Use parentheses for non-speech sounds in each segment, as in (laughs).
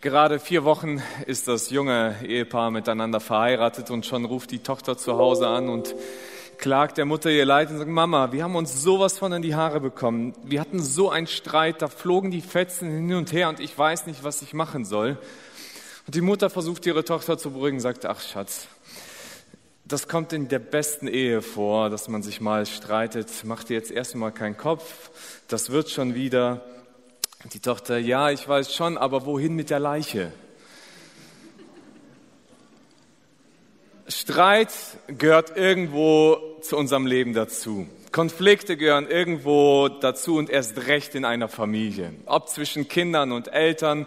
Gerade vier Wochen ist das junge Ehepaar miteinander verheiratet und schon ruft die Tochter zu Hause an und klagt der Mutter ihr Leid und sagt, Mama, wir haben uns sowas von in die Haare bekommen. Wir hatten so einen Streit, da flogen die Fetzen hin und her und ich weiß nicht, was ich machen soll. Und die Mutter versucht ihre Tochter zu beruhigen, sagt, ach Schatz, das kommt in der besten Ehe vor, dass man sich mal streitet. Mach dir jetzt erstmal keinen Kopf, das wird schon wieder. Die Tochter, ja, ich weiß schon, aber wohin mit der Leiche? Streit gehört irgendwo zu unserem Leben dazu. Konflikte gehören irgendwo dazu und erst recht in einer Familie. Ob zwischen Kindern und Eltern,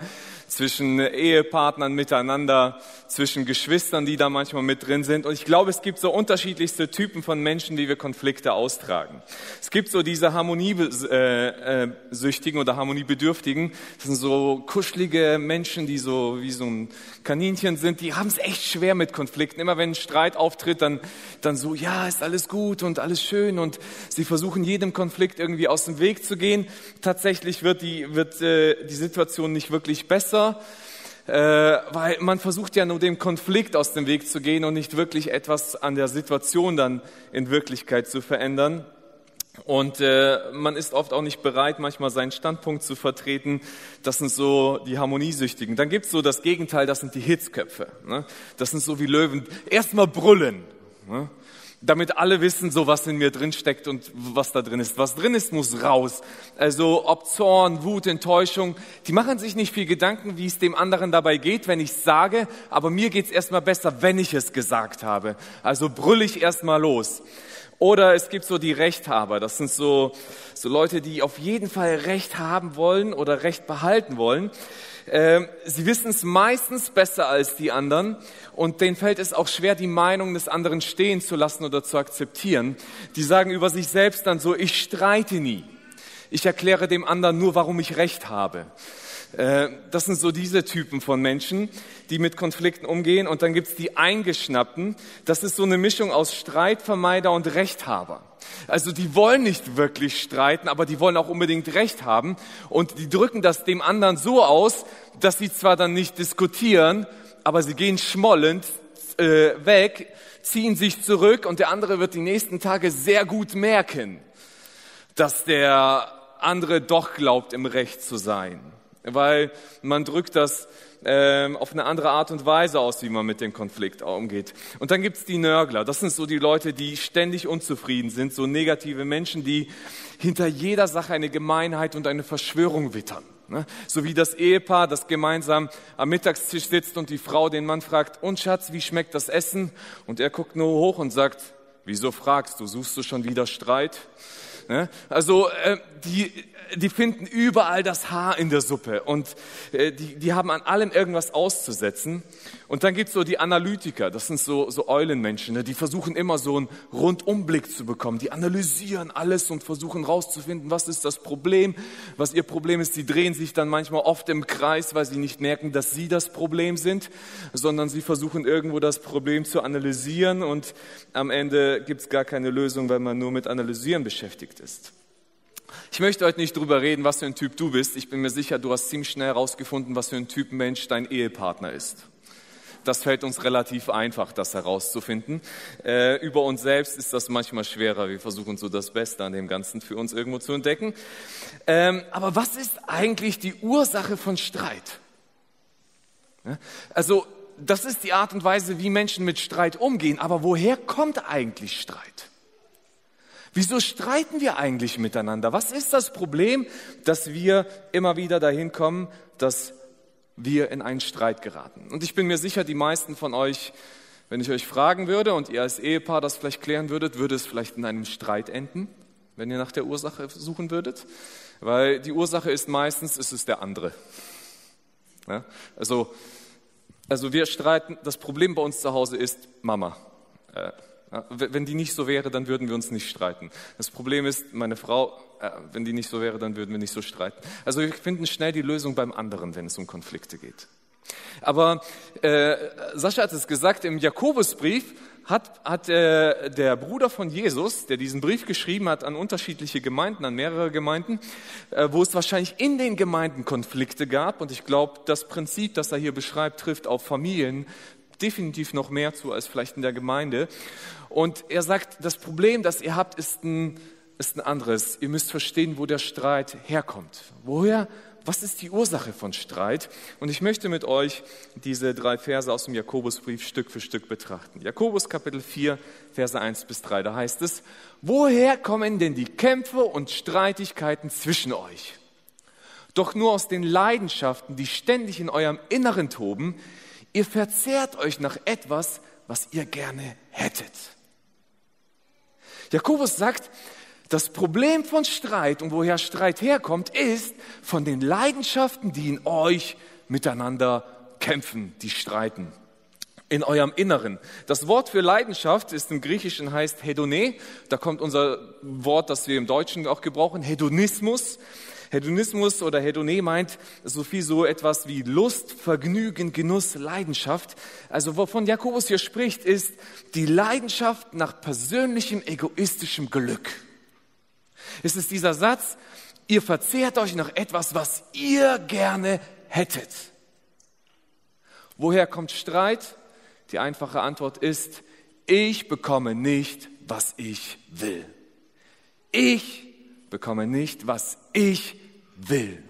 zwischen Ehepartnern miteinander, zwischen Geschwistern, die da manchmal mit drin sind. Und ich glaube, es gibt so unterschiedlichste Typen von Menschen, die wir Konflikte austragen. Es gibt so diese Harmoniesüchtigen oder Harmoniebedürftigen. Das sind so kuschelige Menschen, die so wie so ein Kaninchen sind. Die haben es echt schwer mit Konflikten. Immer wenn ein Streit auftritt, dann, dann so, ja, ist alles gut und alles schön. Und sie versuchen jedem Konflikt irgendwie aus dem Weg zu gehen. Tatsächlich wird die, wird, äh, die Situation nicht wirklich besser besser, äh, weil man versucht ja nur dem Konflikt aus dem Weg zu gehen und nicht wirklich etwas an der Situation dann in Wirklichkeit zu verändern. Und äh, man ist oft auch nicht bereit, manchmal seinen Standpunkt zu vertreten. Das sind so die Harmoniesüchtigen. Dann gibt's so das Gegenteil, das sind die Hitzköpfe. Ne? Das sind so wie Löwen. Erstmal brüllen. Ne? Damit alle wissen, so was in mir drin steckt und was da drin ist. Was drin ist, muss raus. Also ob Zorn, Wut, Enttäuschung, die machen sich nicht viel Gedanken, wie es dem anderen dabei geht, wenn ich sage, aber mir geht's erstmal besser, wenn ich es gesagt habe. Also brüll ich erstmal los. Oder es gibt so die Rechthaber, das sind so, so Leute, die auf jeden Fall Recht haben wollen oder Recht behalten wollen. Ähm, sie wissen es meistens besser als die anderen und denen fällt es auch schwer, die Meinung des anderen stehen zu lassen oder zu akzeptieren. Die sagen über sich selbst dann so, ich streite nie. Ich erkläre dem anderen nur, warum ich Recht habe. Äh, das sind so diese Typen von Menschen, die mit Konflikten umgehen. Und dann gibt's die Eingeschnappten. Das ist so eine Mischung aus Streitvermeider und Rechthaber. Also die wollen nicht wirklich streiten, aber die wollen auch unbedingt Recht haben. Und die drücken das dem anderen so aus, dass sie zwar dann nicht diskutieren, aber sie gehen schmollend äh, weg, ziehen sich zurück und der andere wird die nächsten Tage sehr gut merken, dass der andere doch glaubt, im Recht zu sein. Weil man drückt das ähm, auf eine andere Art und Weise aus, wie man mit dem Konflikt umgeht. Und dann gibt's die Nörgler. Das sind so die Leute, die ständig unzufrieden sind, so negative Menschen, die hinter jeder Sache eine Gemeinheit und eine Verschwörung wittern. Ne? So wie das Ehepaar, das gemeinsam am Mittagstisch sitzt und die Frau den Mann fragt, und Schatz, wie schmeckt das Essen? Und er guckt nur hoch und sagt, wieso fragst du, suchst du schon wieder Streit? Ne? Also äh, die, die finden überall das Haar in der Suppe und äh, die, die haben an allem irgendwas auszusetzen. Und dann gibt's so die Analytiker, das sind so, so Eulenmenschen, ne? die versuchen immer so einen Rundumblick zu bekommen. Die analysieren alles und versuchen rauszufinden, was ist das Problem, was ihr Problem ist. Die drehen sich dann manchmal oft im Kreis, weil sie nicht merken, dass sie das Problem sind, sondern sie versuchen irgendwo das Problem zu analysieren und am Ende gibt's gar keine Lösung, weil man nur mit Analysieren beschäftigt ist. Ich möchte heute nicht drüber reden, was für ein Typ du bist. Ich bin mir sicher, du hast ziemlich schnell herausgefunden, was für ein Typ Mensch dein Ehepartner ist. Das fällt uns relativ einfach, das herauszufinden. Äh, über uns selbst ist das manchmal schwerer. Wir versuchen so das Beste an dem Ganzen für uns irgendwo zu entdecken. Ähm, aber was ist eigentlich die Ursache von Streit? Ja? Also, das ist die Art und Weise, wie Menschen mit Streit umgehen. Aber woher kommt eigentlich Streit? Wieso streiten wir eigentlich miteinander? Was ist das Problem, dass wir immer wieder dahin kommen, dass wir in einen Streit geraten? Und ich bin mir sicher, die meisten von euch, wenn ich euch fragen würde und ihr als Ehepaar das vielleicht klären würdet, würde es vielleicht in einem Streit enden, wenn ihr nach der Ursache suchen würdet. Weil die Ursache ist meistens, ist es der andere. Ja? Also, also wir streiten, das Problem bei uns zu Hause ist Mama. Äh, wenn die nicht so wäre, dann würden wir uns nicht streiten. Das Problem ist, meine Frau, äh, wenn die nicht so wäre, dann würden wir nicht so streiten. Also wir finden schnell die Lösung beim anderen, wenn es um Konflikte geht. Aber äh, Sascha hat es gesagt, im Jakobusbrief hat, hat äh, der Bruder von Jesus, der diesen Brief geschrieben hat an unterschiedliche Gemeinden, an mehrere Gemeinden, äh, wo es wahrscheinlich in den Gemeinden Konflikte gab. Und ich glaube, das Prinzip, das er hier beschreibt, trifft auf Familien definitiv noch mehr zu als vielleicht in der Gemeinde. Und er sagt, das Problem, das ihr habt, ist ein, ist ein anderes. Ihr müsst verstehen, wo der Streit herkommt. Woher was ist die Ursache von Streit? Und ich möchte mit euch diese drei Verse aus dem Jakobusbrief Stück für Stück betrachten. Jakobus Kapitel 4, Verse 1 bis 3, da heißt es, woher kommen denn die Kämpfe und Streitigkeiten zwischen euch? Doch nur aus den Leidenschaften, die ständig in eurem Inneren toben, ihr verzehrt euch nach etwas, was ihr gerne hättet. Jakobus sagt, das Problem von Streit und woher Streit herkommt, ist von den Leidenschaften, die in euch miteinander kämpfen, die streiten. In eurem Inneren. Das Wort für Leidenschaft ist im Griechischen heißt Hedone. Da kommt unser Wort, das wir im Deutschen auch gebrauchen, Hedonismus. Hedonismus oder Hedone meint so viel so etwas wie Lust, Vergnügen, Genuss, Leidenschaft. Also wovon Jakobus hier spricht, ist die Leidenschaft nach persönlichem egoistischem Glück. Es ist dieser Satz, ihr verzehrt euch nach etwas, was ihr gerne hättet. Woher kommt Streit? Die einfache Antwort ist, ich bekomme nicht, was ich will. Ich bekomme nicht, was ich will.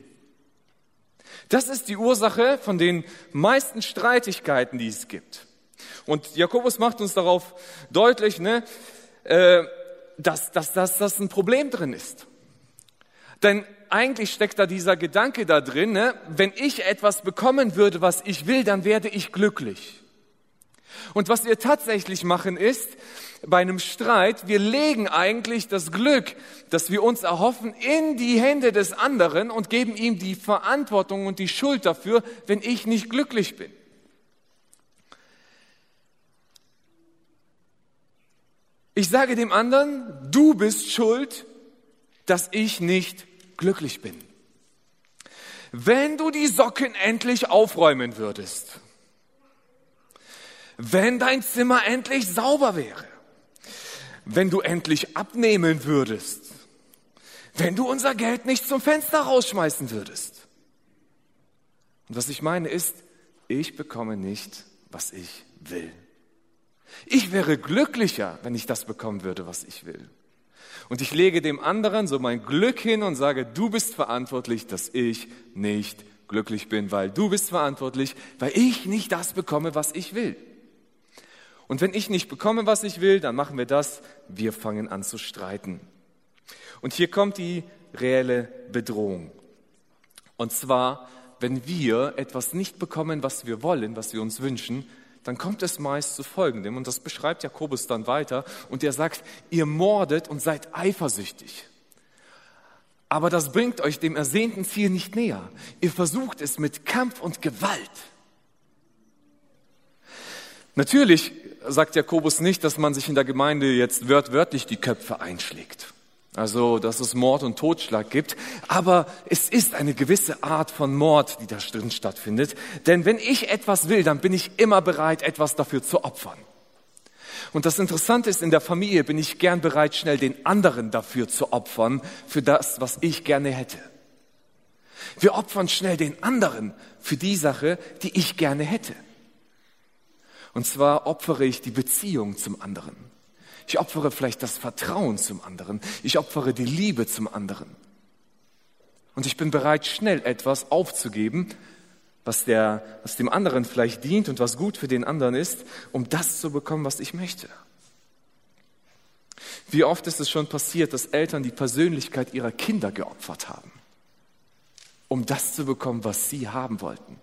Das ist die Ursache von den meisten Streitigkeiten, die es gibt. Und Jakobus macht uns darauf deutlich, ne, äh, dass, dass, dass das ein Problem drin ist. Denn eigentlich steckt da dieser Gedanke da drin, ne? wenn ich etwas bekommen würde, was ich will, dann werde ich glücklich. Und was wir tatsächlich machen ist, bei einem Streit, wir legen eigentlich das Glück, das wir uns erhoffen, in die Hände des anderen und geben ihm die Verantwortung und die Schuld dafür, wenn ich nicht glücklich bin. Ich sage dem anderen, du bist schuld, dass ich nicht glücklich bin. Wenn du die Socken endlich aufräumen würdest, wenn dein Zimmer endlich sauber wäre, wenn du endlich abnehmen würdest, wenn du unser Geld nicht zum Fenster rausschmeißen würdest. Und was ich meine ist, ich bekomme nicht, was ich will. Ich wäre glücklicher, wenn ich das bekommen würde, was ich will. Und ich lege dem anderen so mein Glück hin und sage, du bist verantwortlich, dass ich nicht glücklich bin, weil du bist verantwortlich, weil ich nicht das bekomme, was ich will. Und wenn ich nicht bekomme, was ich will, dann machen wir das, wir fangen an zu streiten. Und hier kommt die reelle Bedrohung. Und zwar, wenn wir etwas nicht bekommen, was wir wollen, was wir uns wünschen, dann kommt es meist zu Folgendem, und das beschreibt Jakobus dann weiter, und er sagt, ihr mordet und seid eifersüchtig. Aber das bringt euch dem ersehnten Ziel nicht näher. Ihr versucht es mit Kampf und Gewalt. Natürlich sagt Jakobus nicht, dass man sich in der Gemeinde jetzt wörtlich die Köpfe einschlägt. Also, dass es Mord und Totschlag gibt. Aber es ist eine gewisse Art von Mord, die da drin stattfindet. Denn wenn ich etwas will, dann bin ich immer bereit, etwas dafür zu opfern. Und das Interessante ist, in der Familie bin ich gern bereit, schnell den anderen dafür zu opfern, für das, was ich gerne hätte. Wir opfern schnell den anderen für die Sache, die ich gerne hätte. Und zwar opfere ich die Beziehung zum anderen. Ich opfere vielleicht das Vertrauen zum anderen. Ich opfere die Liebe zum anderen. Und ich bin bereit, schnell etwas aufzugeben, was, der, was dem anderen vielleicht dient und was gut für den anderen ist, um das zu bekommen, was ich möchte. Wie oft ist es schon passiert, dass Eltern die Persönlichkeit ihrer Kinder geopfert haben, um das zu bekommen, was sie haben wollten.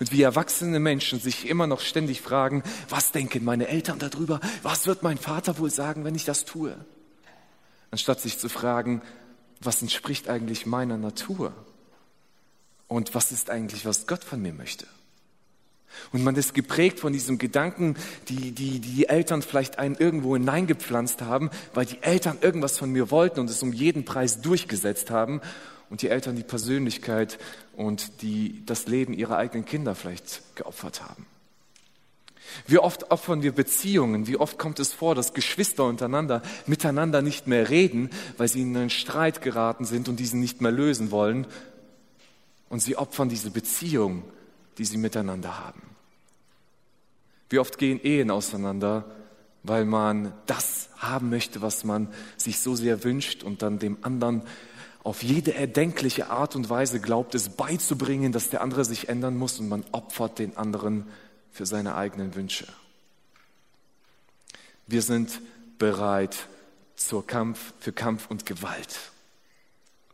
Und wie erwachsene Menschen sich immer noch ständig fragen, was denken meine Eltern darüber? Was wird mein Vater wohl sagen, wenn ich das tue? Anstatt sich zu fragen, was entspricht eigentlich meiner Natur? Und was ist eigentlich, was Gott von mir möchte? Und man ist geprägt von diesem Gedanken, die, die die Eltern vielleicht einen irgendwo hineingepflanzt haben, weil die Eltern irgendwas von mir wollten und es um jeden Preis durchgesetzt haben und die Eltern die Persönlichkeit und die, das Leben ihrer eigenen Kinder vielleicht geopfert haben. Wie oft opfern wir Beziehungen? Wie oft kommt es vor, dass Geschwister untereinander miteinander nicht mehr reden, weil sie in einen Streit geraten sind und diesen nicht mehr lösen wollen? Und sie opfern diese Beziehung, die sie miteinander haben. Wie oft gehen Ehen auseinander, weil man das haben möchte, was man sich so sehr wünscht und dann dem anderen auf jede erdenkliche Art und Weise glaubt, es beizubringen, dass der andere sich ändern muss und man opfert den anderen für seine eigenen Wünsche. Wir sind bereit zur Kampf, für Kampf und Gewalt,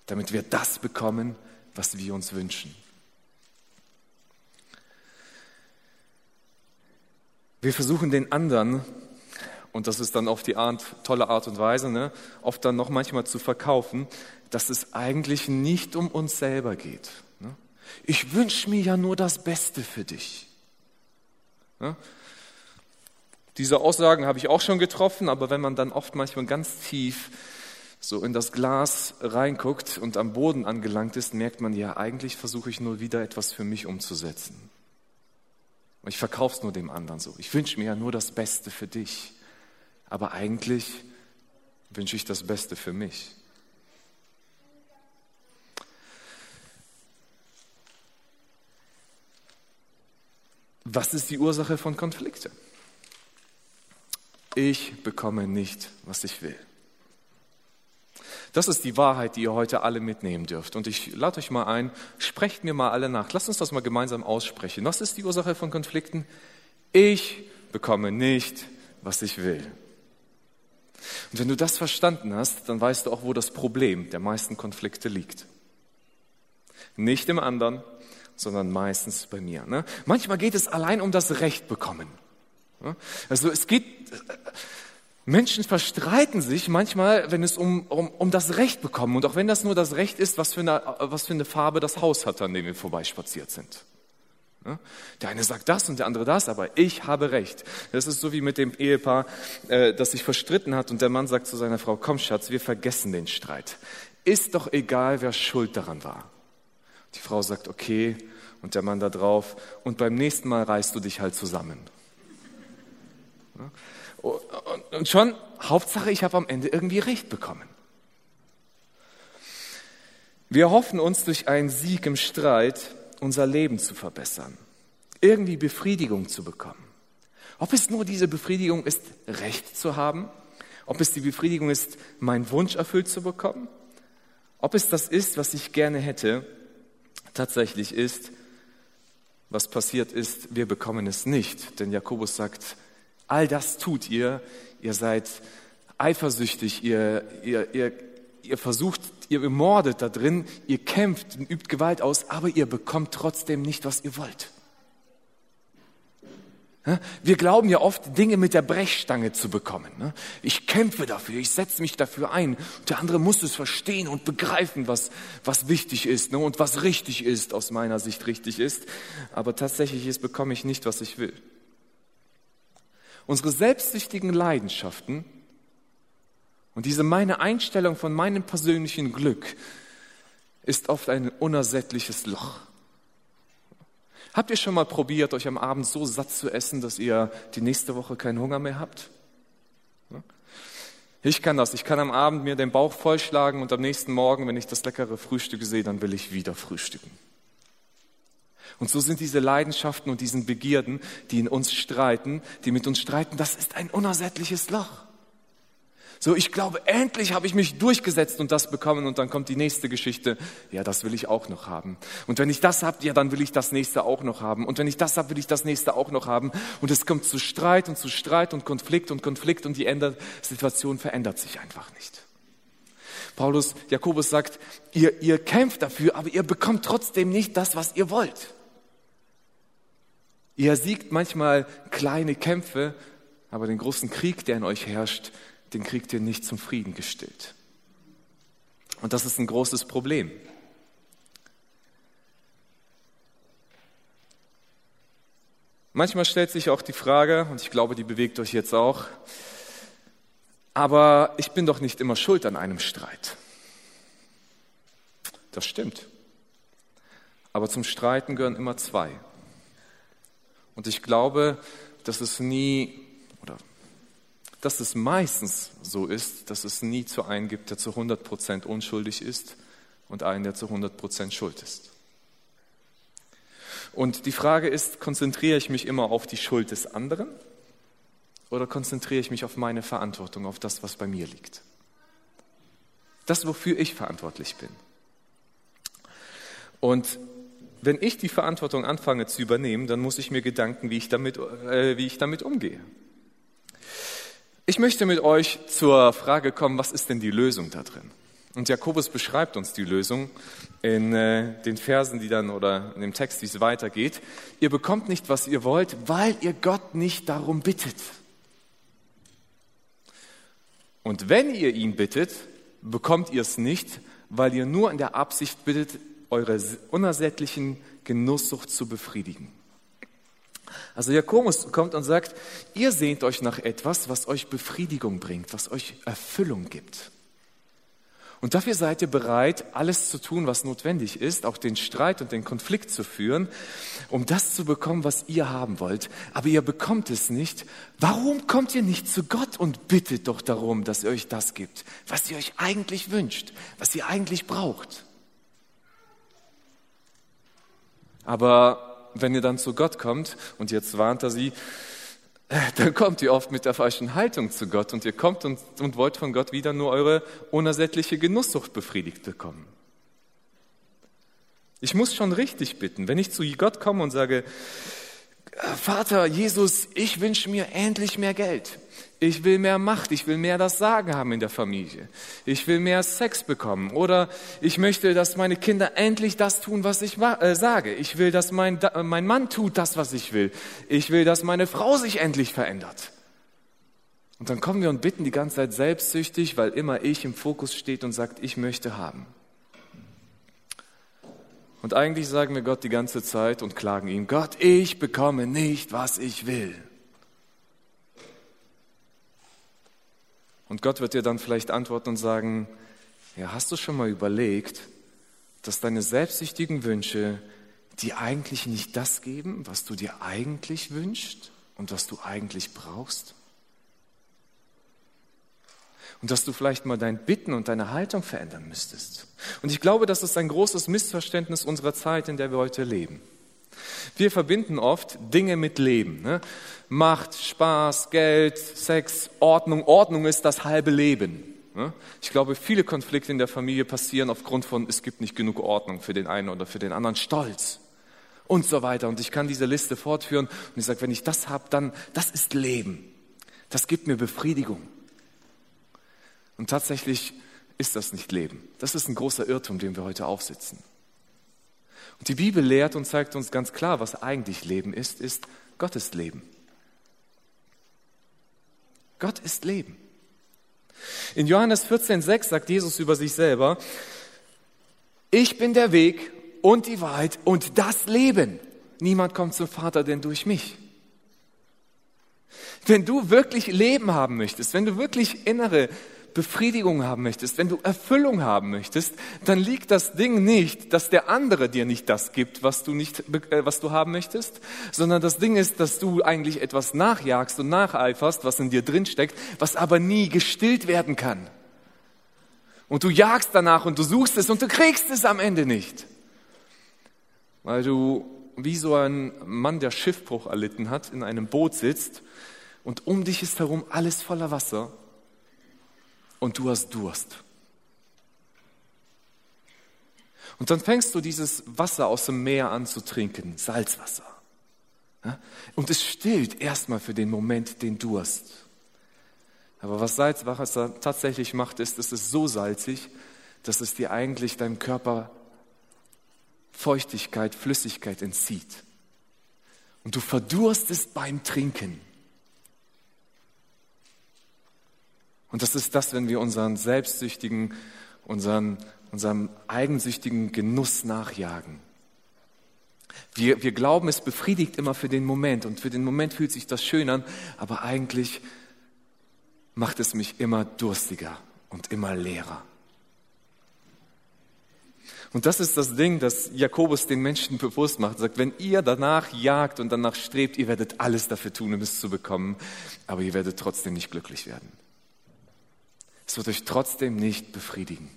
damit wir das bekommen, was wir uns wünschen. Wir versuchen den anderen, und das ist dann auf die Art, tolle Art und Weise, ne, oft dann noch manchmal zu verkaufen, dass es eigentlich nicht um uns selber geht. Ne? Ich wünsche mir ja nur das Beste für dich. Ja? Diese Aussagen habe ich auch schon getroffen, aber wenn man dann oft manchmal ganz tief so in das Glas reinguckt und am Boden angelangt ist, merkt man ja, eigentlich versuche ich nur wieder etwas für mich umzusetzen. Ich verkaufe es nur dem anderen so. Ich wünsche mir ja nur das Beste für dich. Aber eigentlich wünsche ich das Beste für mich. Was ist die Ursache von Konflikten? Ich bekomme nicht, was ich will. Das ist die Wahrheit, die ihr heute alle mitnehmen dürft. Und ich lade euch mal ein, sprecht mir mal alle nach. Lasst uns das mal gemeinsam aussprechen. Was ist die Ursache von Konflikten? Ich bekomme nicht, was ich will. Und wenn du das verstanden hast, dann weißt du auch, wo das Problem der meisten Konflikte liegt. Nicht im anderen, sondern meistens bei mir. Ne? Manchmal geht es allein um das Recht bekommen. Also es geht, Menschen verstreiten sich manchmal, wenn es um, um, um das Recht bekommen. Und auch wenn das nur das Recht ist, was für, eine, was für eine Farbe das Haus hat, an dem wir vorbeispaziert sind. Der eine sagt das und der andere das, aber ich habe recht. Das ist so wie mit dem Ehepaar, äh, das sich verstritten hat und der Mann sagt zu seiner Frau, komm Schatz, wir vergessen den Streit. Ist doch egal, wer schuld daran war. Die Frau sagt, okay, und der Mann da drauf, und beim nächsten Mal reißt du dich halt zusammen. Und schon, Hauptsache, ich habe am Ende irgendwie Recht bekommen. Wir hoffen uns durch einen Sieg im Streit unser Leben zu verbessern, irgendwie Befriedigung zu bekommen. Ob es nur diese Befriedigung ist, Recht zu haben, ob es die Befriedigung ist, meinen Wunsch erfüllt zu bekommen, ob es das ist, was ich gerne hätte, tatsächlich ist, was passiert ist, wir bekommen es nicht. Denn Jakobus sagt, all das tut ihr, ihr seid eifersüchtig, ihr, ihr, ihr, ihr versucht, ihr mordet da drin, ihr kämpft und übt Gewalt aus, aber ihr bekommt trotzdem nicht, was ihr wollt. Wir glauben ja oft, Dinge mit der Brechstange zu bekommen. Ne? Ich kämpfe dafür, ich setze mich dafür ein. Der andere muss es verstehen und begreifen, was, was wichtig ist ne? und was richtig ist, aus meiner Sicht richtig ist. Aber tatsächlich ist, bekomme ich nicht, was ich will. Unsere selbstsüchtigen Leidenschaften und diese meine Einstellung von meinem persönlichen Glück ist oft ein unersättliches Loch. Habt ihr schon mal probiert, euch am Abend so satt zu essen, dass ihr die nächste Woche keinen Hunger mehr habt? Ich kann das. Ich kann am Abend mir den Bauch vollschlagen und am nächsten Morgen, wenn ich das leckere Frühstück sehe, dann will ich wieder frühstücken. Und so sind diese Leidenschaften und diesen Begierden, die in uns streiten, die mit uns streiten, das ist ein unersättliches Loch. So, ich glaube, endlich habe ich mich durchgesetzt und das bekommen und dann kommt die nächste Geschichte. Ja, das will ich auch noch haben. Und wenn ich das habe, ja, dann will ich das nächste auch noch haben. Und wenn ich das habe, will ich das nächste auch noch haben. Und es kommt zu Streit und zu Streit und Konflikt und Konflikt und die Situation verändert sich einfach nicht. Paulus, Jakobus sagt, ihr, ihr kämpft dafür, aber ihr bekommt trotzdem nicht das, was ihr wollt. Ihr siegt manchmal kleine Kämpfe, aber den großen Krieg, der in euch herrscht, den kriegt ihr nicht zum Frieden gestillt. Und das ist ein großes Problem. Manchmal stellt sich auch die Frage, und ich glaube, die bewegt euch jetzt auch, aber ich bin doch nicht immer schuld an einem Streit. Das stimmt. Aber zum Streiten gehören immer zwei. Und ich glaube, dass es nie dass es meistens so ist, dass es nie zu einem gibt, der zu 100% unschuldig ist und einen, der zu 100% schuld ist. Und die Frage ist, konzentriere ich mich immer auf die Schuld des anderen oder konzentriere ich mich auf meine Verantwortung, auf das, was bei mir liegt? Das, wofür ich verantwortlich bin. Und wenn ich die Verantwortung anfange zu übernehmen, dann muss ich mir Gedanken, wie ich damit, äh, wie ich damit umgehe. Ich möchte mit euch zur Frage kommen, was ist denn die Lösung da drin? Und Jakobus beschreibt uns die Lösung in äh, den Versen, die dann oder in dem Text, wie es weitergeht. Ihr bekommt nicht, was ihr wollt, weil ihr Gott nicht darum bittet. Und wenn ihr ihn bittet, bekommt ihr es nicht, weil ihr nur in der Absicht bittet, eure unersättlichen Genusssucht zu befriedigen. Also Jakobus kommt und sagt, ihr sehnt euch nach etwas, was euch Befriedigung bringt, was euch Erfüllung gibt. Und dafür seid ihr bereit, alles zu tun, was notwendig ist, auch den Streit und den Konflikt zu führen, um das zu bekommen, was ihr haben wollt. Aber ihr bekommt es nicht. Warum kommt ihr nicht zu Gott und bittet doch darum, dass er euch das gibt, was ihr euch eigentlich wünscht, was ihr eigentlich braucht? Aber wenn ihr dann zu Gott kommt, und jetzt warnt er sie, (laughs) dann kommt ihr oft mit der falschen Haltung zu Gott und ihr kommt und, und wollt von Gott wieder nur eure unersättliche Genusssucht befriedigt bekommen. Ich muss schon richtig bitten. Wenn ich zu Gott komme und sage, Vater, Jesus, ich wünsche mir endlich mehr Geld. Ich will mehr Macht, ich will mehr das Sagen haben in der Familie. Ich will mehr Sex bekommen. Oder ich möchte, dass meine Kinder endlich das tun, was ich äh, sage. Ich will, dass mein, mein Mann tut das, was ich will. Ich will, dass meine Frau sich endlich verändert. Und dann kommen wir und bitten die ganze Zeit selbstsüchtig, weil immer ich im Fokus steht und sagt, ich möchte haben. Und eigentlich sagen wir Gott die ganze Zeit und klagen ihm, Gott, ich bekomme nicht, was ich will. Und Gott wird dir dann vielleicht antworten und sagen, ja, hast du schon mal überlegt, dass deine selbstsüchtigen Wünsche dir eigentlich nicht das geben, was du dir eigentlich wünschst und was du eigentlich brauchst? Und dass du vielleicht mal dein Bitten und deine Haltung verändern müsstest. Und ich glaube, das ist ein großes Missverständnis unserer Zeit, in der wir heute leben. Wir verbinden oft Dinge mit Leben. Ne? Macht, Spaß, Geld, Sex, Ordnung. Ordnung ist das halbe Leben. Ne? Ich glaube, viele Konflikte in der Familie passieren aufgrund von, es gibt nicht genug Ordnung für den einen oder für den anderen. Stolz und so weiter. Und ich kann diese Liste fortführen. Und ich sage, wenn ich das habe, dann, das ist Leben. Das gibt mir Befriedigung. Und tatsächlich ist das nicht Leben. Das ist ein großer Irrtum, dem wir heute aufsitzen. Und die Bibel lehrt und zeigt uns ganz klar, was eigentlich Leben ist, ist Gottes Leben. Gott ist Leben. In Johannes 14,6 sagt Jesus über sich selber, ich bin der Weg und die Wahrheit und das Leben. Niemand kommt zum Vater denn durch mich. Wenn du wirklich Leben haben möchtest, wenn du wirklich innere Befriedigung haben möchtest, wenn du Erfüllung haben möchtest, dann liegt das Ding nicht, dass der andere dir nicht das gibt, was du nicht, äh, was du haben möchtest, sondern das Ding ist, dass du eigentlich etwas nachjagst und nacheiferst, was in dir drin steckt, was aber nie gestillt werden kann. Und du jagst danach und du suchst es und du kriegst es am Ende nicht. Weil du wie so ein Mann, der Schiffbruch erlitten hat, in einem Boot sitzt und um dich ist herum alles voller Wasser und du hast Durst. Und dann fängst du dieses Wasser aus dem Meer an zu trinken, Salzwasser. Und es stillt erstmal für den Moment den Durst. Aber was Salzwasser tatsächlich macht, ist, es ist so salzig, dass es dir eigentlich deinem Körper Feuchtigkeit, Flüssigkeit entzieht. Und du verdurstest beim Trinken. Und das ist das, wenn wir unseren selbstsüchtigen, unseren, unserem eigensüchtigen Genuss nachjagen. Wir, wir glauben, es befriedigt immer für den Moment und für den Moment fühlt sich das schön an, aber eigentlich macht es mich immer durstiger und immer leerer. Und das ist das Ding, das Jakobus den Menschen bewusst macht. Er sagt, wenn ihr danach jagt und danach strebt, ihr werdet alles dafür tun, um es zu bekommen, aber ihr werdet trotzdem nicht glücklich werden. Es wird euch trotzdem nicht befriedigen.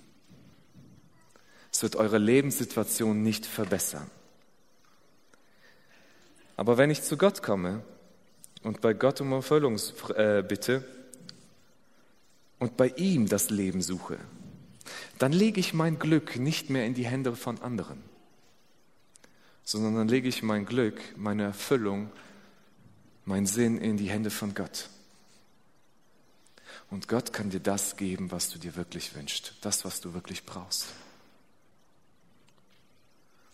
Es wird eure Lebenssituation nicht verbessern. Aber wenn ich zu Gott komme und bei Gott um Erfüllung äh, bitte und bei ihm das Leben suche, dann lege ich mein Glück nicht mehr in die Hände von anderen, sondern dann lege ich mein Glück, meine Erfüllung, mein Sinn in die Hände von Gott. Und Gott kann dir das geben, was du dir wirklich wünschst, das, was du wirklich brauchst.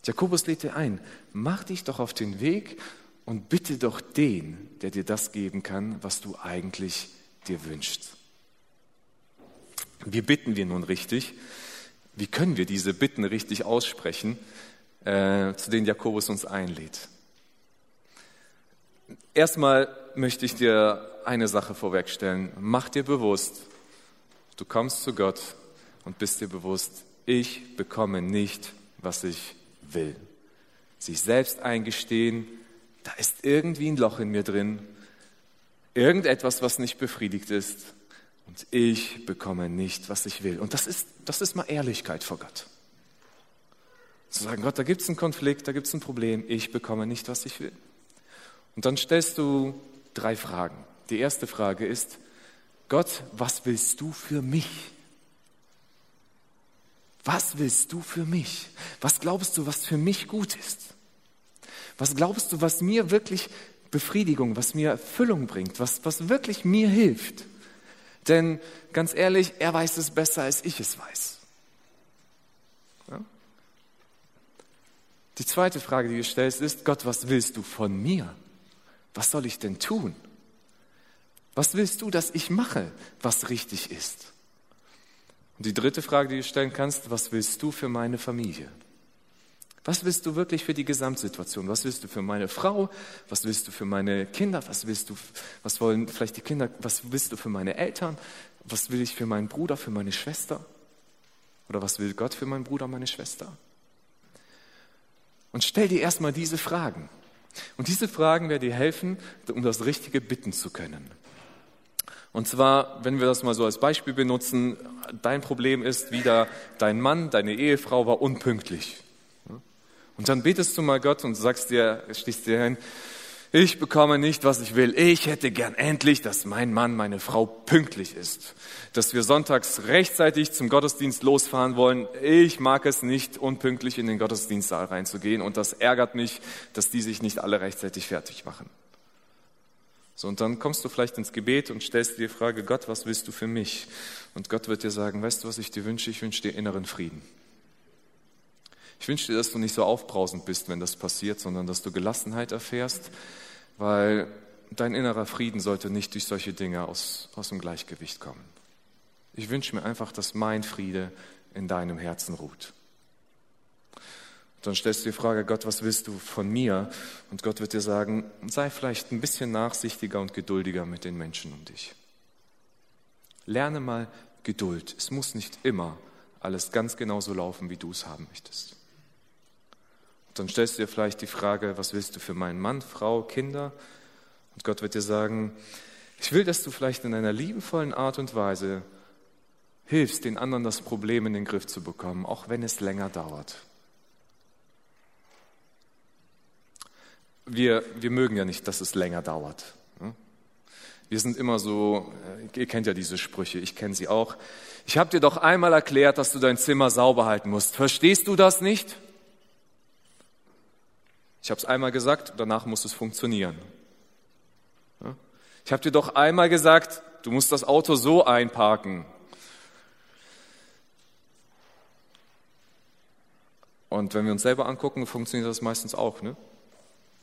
Jakobus lädt dir ein, mach dich doch auf den Weg und bitte doch den, der dir das geben kann, was du eigentlich dir wünschst. Wie bitten wir nun richtig? Wie können wir diese Bitten richtig aussprechen, äh, zu denen Jakobus uns einlädt? Erstmal möchte ich dir eine Sache vorwegstellen. Mach dir bewusst, du kommst zu Gott und bist dir bewusst, ich bekomme nicht, was ich will. Sich selbst eingestehen, da ist irgendwie ein Loch in mir drin, irgendetwas, was nicht befriedigt ist und ich bekomme nicht, was ich will. Und das ist, das ist mal Ehrlichkeit vor Gott. Zu sagen, Gott, da gibt es einen Konflikt, da gibt es ein Problem, ich bekomme nicht, was ich will. Und dann stellst du drei Fragen. Die erste Frage ist, Gott, was willst du für mich? Was willst du für mich? Was glaubst du, was für mich gut ist? Was glaubst du, was mir wirklich Befriedigung, was mir Erfüllung bringt, was, was wirklich mir hilft? Denn ganz ehrlich, er weiß es besser, als ich es weiß. Ja? Die zweite Frage, die du stellst, ist, Gott, was willst du von mir? Was soll ich denn tun? Was willst du, dass ich mache, was richtig ist? Und die dritte Frage, die du stellen kannst, was willst du für meine Familie? Was willst du wirklich für die Gesamtsituation? Was willst du für meine Frau? Was willst du für meine Kinder? Was willst du, was wollen vielleicht die Kinder? Was willst du für meine Eltern? Was will ich für meinen Bruder, für meine Schwester? Oder was will Gott für meinen Bruder, meine Schwester? Und stell dir erstmal diese Fragen. Und diese Fragen werden dir helfen, um das Richtige bitten zu können. Und zwar, wenn wir das mal so als Beispiel benutzen, dein Problem ist wieder, dein Mann, deine Ehefrau war unpünktlich. Und dann betest du mal Gott und sagst dir, stehst dir hin, ich bekomme nicht, was ich will. Ich hätte gern endlich, dass mein Mann, meine Frau pünktlich ist. Dass wir sonntags rechtzeitig zum Gottesdienst losfahren wollen. Ich mag es nicht, unpünktlich in den Gottesdienstsaal reinzugehen. Und das ärgert mich, dass die sich nicht alle rechtzeitig fertig machen. So, und dann kommst du vielleicht ins Gebet und stellst dir die Frage, Gott, was willst du für mich? Und Gott wird dir sagen, weißt du, was ich dir wünsche? Ich wünsche dir inneren Frieden. Ich wünsche dir, dass du nicht so aufbrausend bist, wenn das passiert, sondern dass du Gelassenheit erfährst, weil dein innerer Frieden sollte nicht durch solche Dinge aus, aus dem Gleichgewicht kommen. Ich wünsche mir einfach, dass mein Friede in deinem Herzen ruht. Dann stellst du die Frage, Gott, was willst du von mir? Und Gott wird dir sagen, sei vielleicht ein bisschen nachsichtiger und geduldiger mit den Menschen um dich. Lerne mal Geduld. Es muss nicht immer alles ganz genau so laufen, wie du es haben möchtest. Dann stellst du dir vielleicht die Frage, was willst du für meinen Mann, Frau, Kinder? Und Gott wird dir sagen, ich will, dass du vielleicht in einer liebevollen Art und Weise hilfst, den anderen das Problem in den Griff zu bekommen, auch wenn es länger dauert. Wir, wir mögen ja nicht, dass es länger dauert. Wir sind immer so, äh, ihr kennt ja diese Sprüche, ich kenne sie auch. Ich habe dir doch einmal erklärt, dass du dein Zimmer sauber halten musst. Verstehst du das nicht? Ich habe es einmal gesagt, danach muss es funktionieren. Ich habe dir doch einmal gesagt, du musst das Auto so einparken. Und wenn wir uns selber angucken, funktioniert das meistens auch. Ne?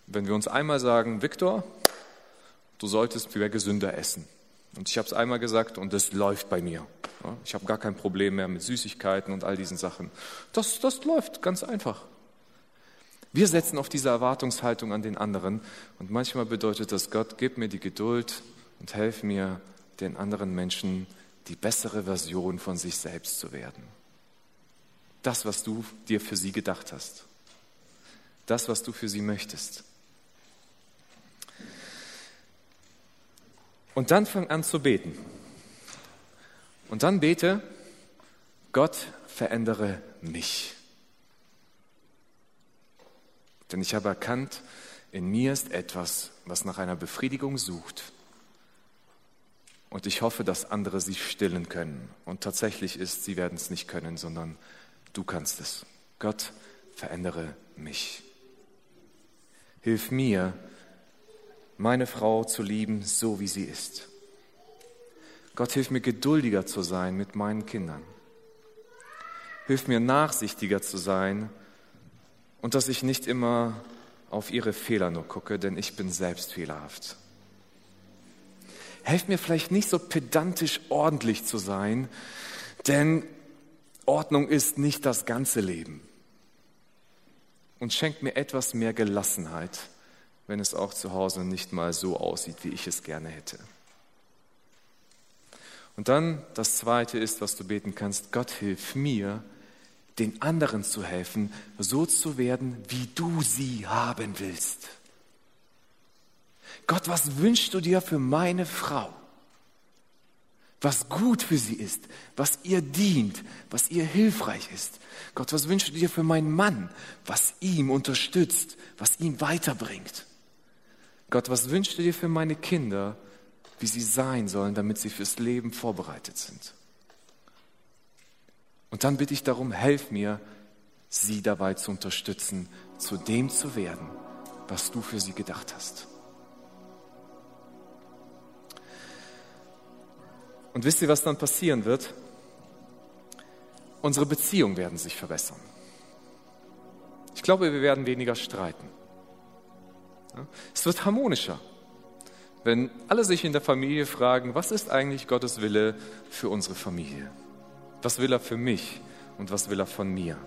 Wenn wir uns einmal sagen, Viktor, du solltest mehr gesünder essen. Und ich habe es einmal gesagt und das läuft bei mir. Ich habe gar kein Problem mehr mit Süßigkeiten und all diesen Sachen. Das, das läuft ganz einfach. Wir setzen auf diese Erwartungshaltung an den anderen und manchmal bedeutet das, Gott, gib mir die Geduld und helf mir, den anderen Menschen die bessere Version von sich selbst zu werden. das, was du dir für sie gedacht hast. Das, was du für sie möchtest. Und dann fang an zu beten. Und dann bete, Gott verändere mich. Denn ich habe erkannt, in mir ist etwas, was nach einer Befriedigung sucht. Und ich hoffe, dass andere sie stillen können. Und tatsächlich ist, sie werden es nicht können, sondern du kannst es. Gott, verändere mich. Hilf mir, meine Frau zu lieben, so wie sie ist. Gott, hilf mir geduldiger zu sein mit meinen Kindern. Hilf mir nachsichtiger zu sein und dass ich nicht immer auf ihre Fehler nur gucke, denn ich bin selbst fehlerhaft. Helf mir vielleicht nicht so pedantisch ordentlich zu sein, denn Ordnung ist nicht das ganze Leben. Und schenk mir etwas mehr Gelassenheit, wenn es auch zu Hause nicht mal so aussieht, wie ich es gerne hätte. Und dann das Zweite ist, was du beten kannst, Gott hilf mir, den anderen zu helfen, so zu werden, wie du sie haben willst. Gott, was wünschst du dir für meine Frau? Was gut für sie ist, was ihr dient, was ihr hilfreich ist. Gott, was wünschst du dir für meinen Mann, was ihm unterstützt, was ihm weiterbringt? Gott, was wünschst du dir für meine Kinder, wie sie sein sollen, damit sie fürs Leben vorbereitet sind? Und dann bitte ich darum, helf mir, sie dabei zu unterstützen, zu dem zu werden, was du für sie gedacht hast. Und wisst ihr, was dann passieren wird? Unsere Beziehungen werden sich verbessern. Ich glaube, wir werden weniger streiten. Es wird harmonischer, wenn alle sich in der Familie fragen, was ist eigentlich Gottes Wille für unsere Familie? Was will er für mich und was will er von mir?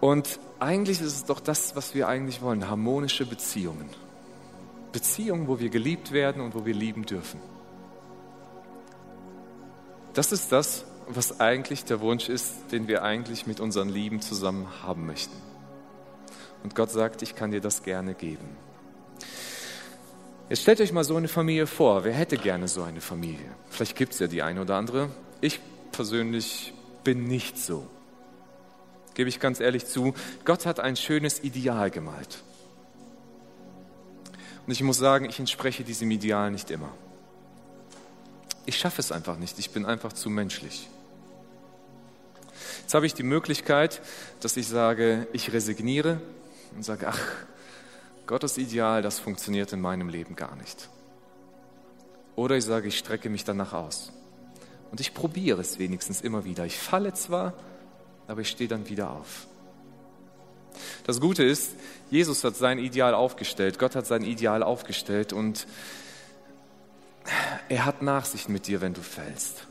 Und eigentlich ist es doch das, was wir eigentlich wollen, harmonische Beziehungen. Beziehungen, wo wir geliebt werden und wo wir lieben dürfen. Das ist das, was eigentlich der Wunsch ist, den wir eigentlich mit unseren Lieben zusammen haben möchten. Und Gott sagt, ich kann dir das gerne geben. Jetzt stellt euch mal so eine Familie vor. Wer hätte gerne so eine Familie? Vielleicht gibt es ja die eine oder andere. Ich persönlich bin nicht so. Gebe ich ganz ehrlich zu. Gott hat ein schönes Ideal gemalt. Und ich muss sagen, ich entspreche diesem Ideal nicht immer. Ich schaffe es einfach nicht. Ich bin einfach zu menschlich. Jetzt habe ich die Möglichkeit, dass ich sage, ich resigniere und sage, ach, Gottes Ideal, das funktioniert in meinem Leben gar nicht. Oder ich sage, ich strecke mich danach aus. Und ich probiere es wenigstens immer wieder. Ich falle zwar, aber ich stehe dann wieder auf. Das Gute ist, Jesus hat sein Ideal aufgestellt, Gott hat sein Ideal aufgestellt und er hat Nachsicht mit dir, wenn du fällst.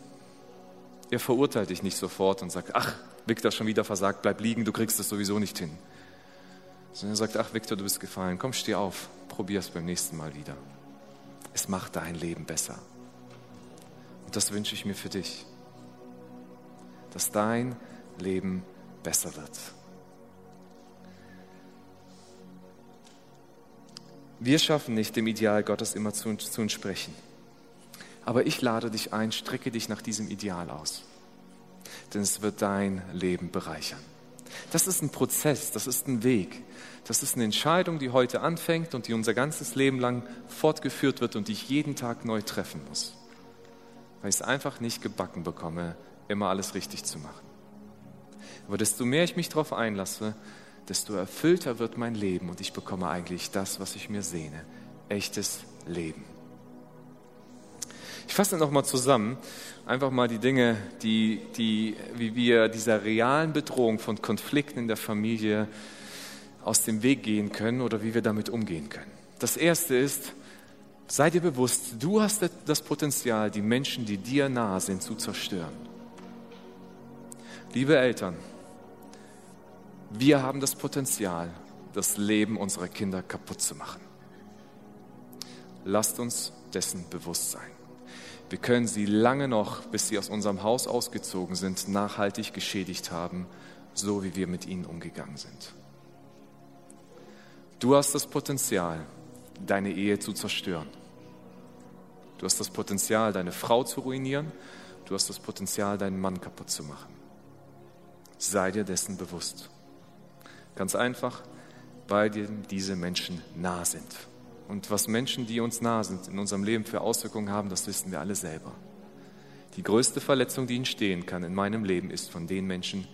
Er verurteilt dich nicht sofort und sagt, ach, Victor schon wieder versagt, bleib liegen, du kriegst es sowieso nicht hin sondern er sagt, ach Viktor, du bist gefallen, komm, steh auf, probier es beim nächsten Mal wieder. Es macht dein Leben besser. Und das wünsche ich mir für dich, dass dein Leben besser wird. Wir schaffen nicht, dem Ideal Gottes immer zu, zu entsprechen. Aber ich lade dich ein, strecke dich nach diesem Ideal aus. Denn es wird dein Leben bereichern. Das ist ein Prozess, das ist ein Weg. Das ist eine Entscheidung, die heute anfängt und die unser ganzes Leben lang fortgeführt wird und die ich jeden Tag neu treffen muss. Weil ich es einfach nicht gebacken bekomme, immer alles richtig zu machen. Aber desto mehr ich mich darauf einlasse, desto erfüllter wird mein Leben und ich bekomme eigentlich das, was ich mir sehne. Echtes Leben. Ich fasse nochmal zusammen, einfach mal die Dinge, die, die, wie wir dieser realen Bedrohung von Konflikten in der Familie aus dem Weg gehen können oder wie wir damit umgehen können. Das Erste ist, sei dir bewusst, du hast das Potenzial, die Menschen, die dir nahe sind, zu zerstören. Liebe Eltern, wir haben das Potenzial, das Leben unserer Kinder kaputt zu machen. Lasst uns dessen bewusst sein. Wir können sie lange noch, bis sie aus unserem Haus ausgezogen sind, nachhaltig geschädigt haben, so wie wir mit ihnen umgegangen sind. Du hast das Potenzial, deine Ehe zu zerstören. Du hast das Potenzial, deine Frau zu ruinieren. Du hast das Potenzial, deinen Mann kaputt zu machen. Sei dir dessen bewusst. Ganz einfach, weil dir diese Menschen nah sind. Und was Menschen, die uns nah sind, in unserem Leben für Auswirkungen haben, das wissen wir alle selber. Die größte Verletzung, die entstehen kann in meinem Leben, ist von den Menschen,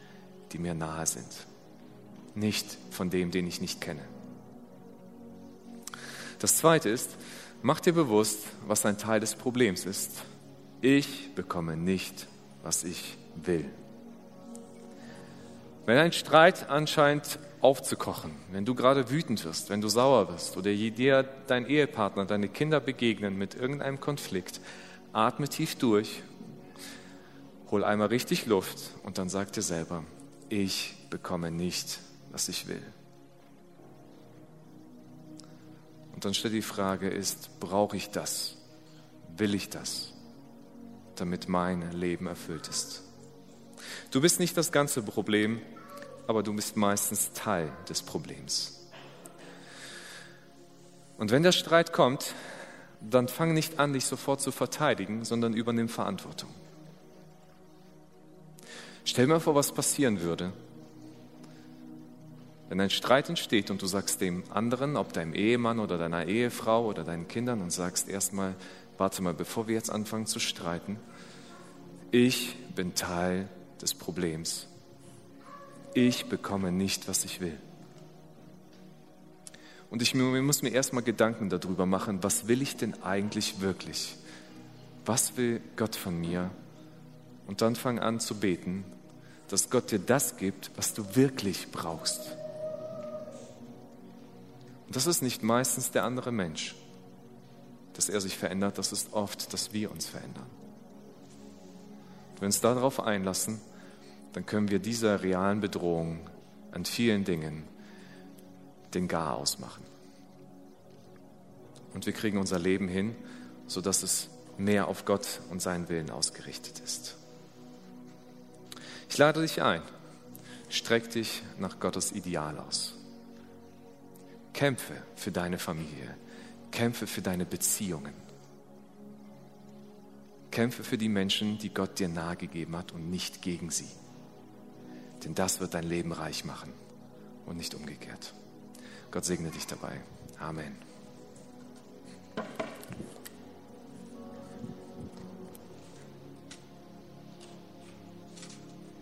die mir nahe sind. Nicht von dem, den ich nicht kenne. Das Zweite ist, mach dir bewusst, was ein Teil des Problems ist. Ich bekomme nicht, was ich will. Wenn ein Streit anscheinend aufzukochen, wenn du gerade wütend wirst, wenn du sauer wirst oder dir dein Ehepartner, deine Kinder begegnen mit irgendeinem Konflikt, atme tief durch, hol einmal richtig Luft und dann sag dir selber, ich bekomme nicht, was ich will. Und dann stell die Frage ist, brauche ich das? Will ich das? Damit mein Leben erfüllt ist. Du bist nicht das ganze Problem, aber du bist meistens Teil des Problems. Und wenn der Streit kommt, dann fang nicht an, dich sofort zu verteidigen, sondern übernimm Verantwortung. Stell mir vor, was passieren würde, wenn ein Streit entsteht und du sagst dem anderen, ob deinem Ehemann oder deiner Ehefrau oder deinen Kindern und sagst erstmal, warte mal, bevor wir jetzt anfangen zu streiten, ich bin Teil des Problems ich bekomme nicht, was ich will. Und ich muss mir erstmal Gedanken darüber machen, was will ich denn eigentlich wirklich? Was will Gott von mir? Und dann fang an zu beten, dass Gott dir das gibt, was du wirklich brauchst. Und das ist nicht meistens der andere Mensch, dass er sich verändert, das ist oft, dass wir uns verändern. Wenn wir uns darauf einlassen, dann können wir dieser realen Bedrohung an vielen Dingen den Gar ausmachen. Und wir kriegen unser Leben hin, sodass es mehr auf Gott und seinen Willen ausgerichtet ist. Ich lade dich ein, streck dich nach Gottes Ideal aus. Kämpfe für deine Familie, kämpfe für deine Beziehungen. Kämpfe für die Menschen, die Gott dir nahegegeben hat und nicht gegen sie. Denn das wird dein Leben reich machen und nicht umgekehrt. Gott segne dich dabei. Amen.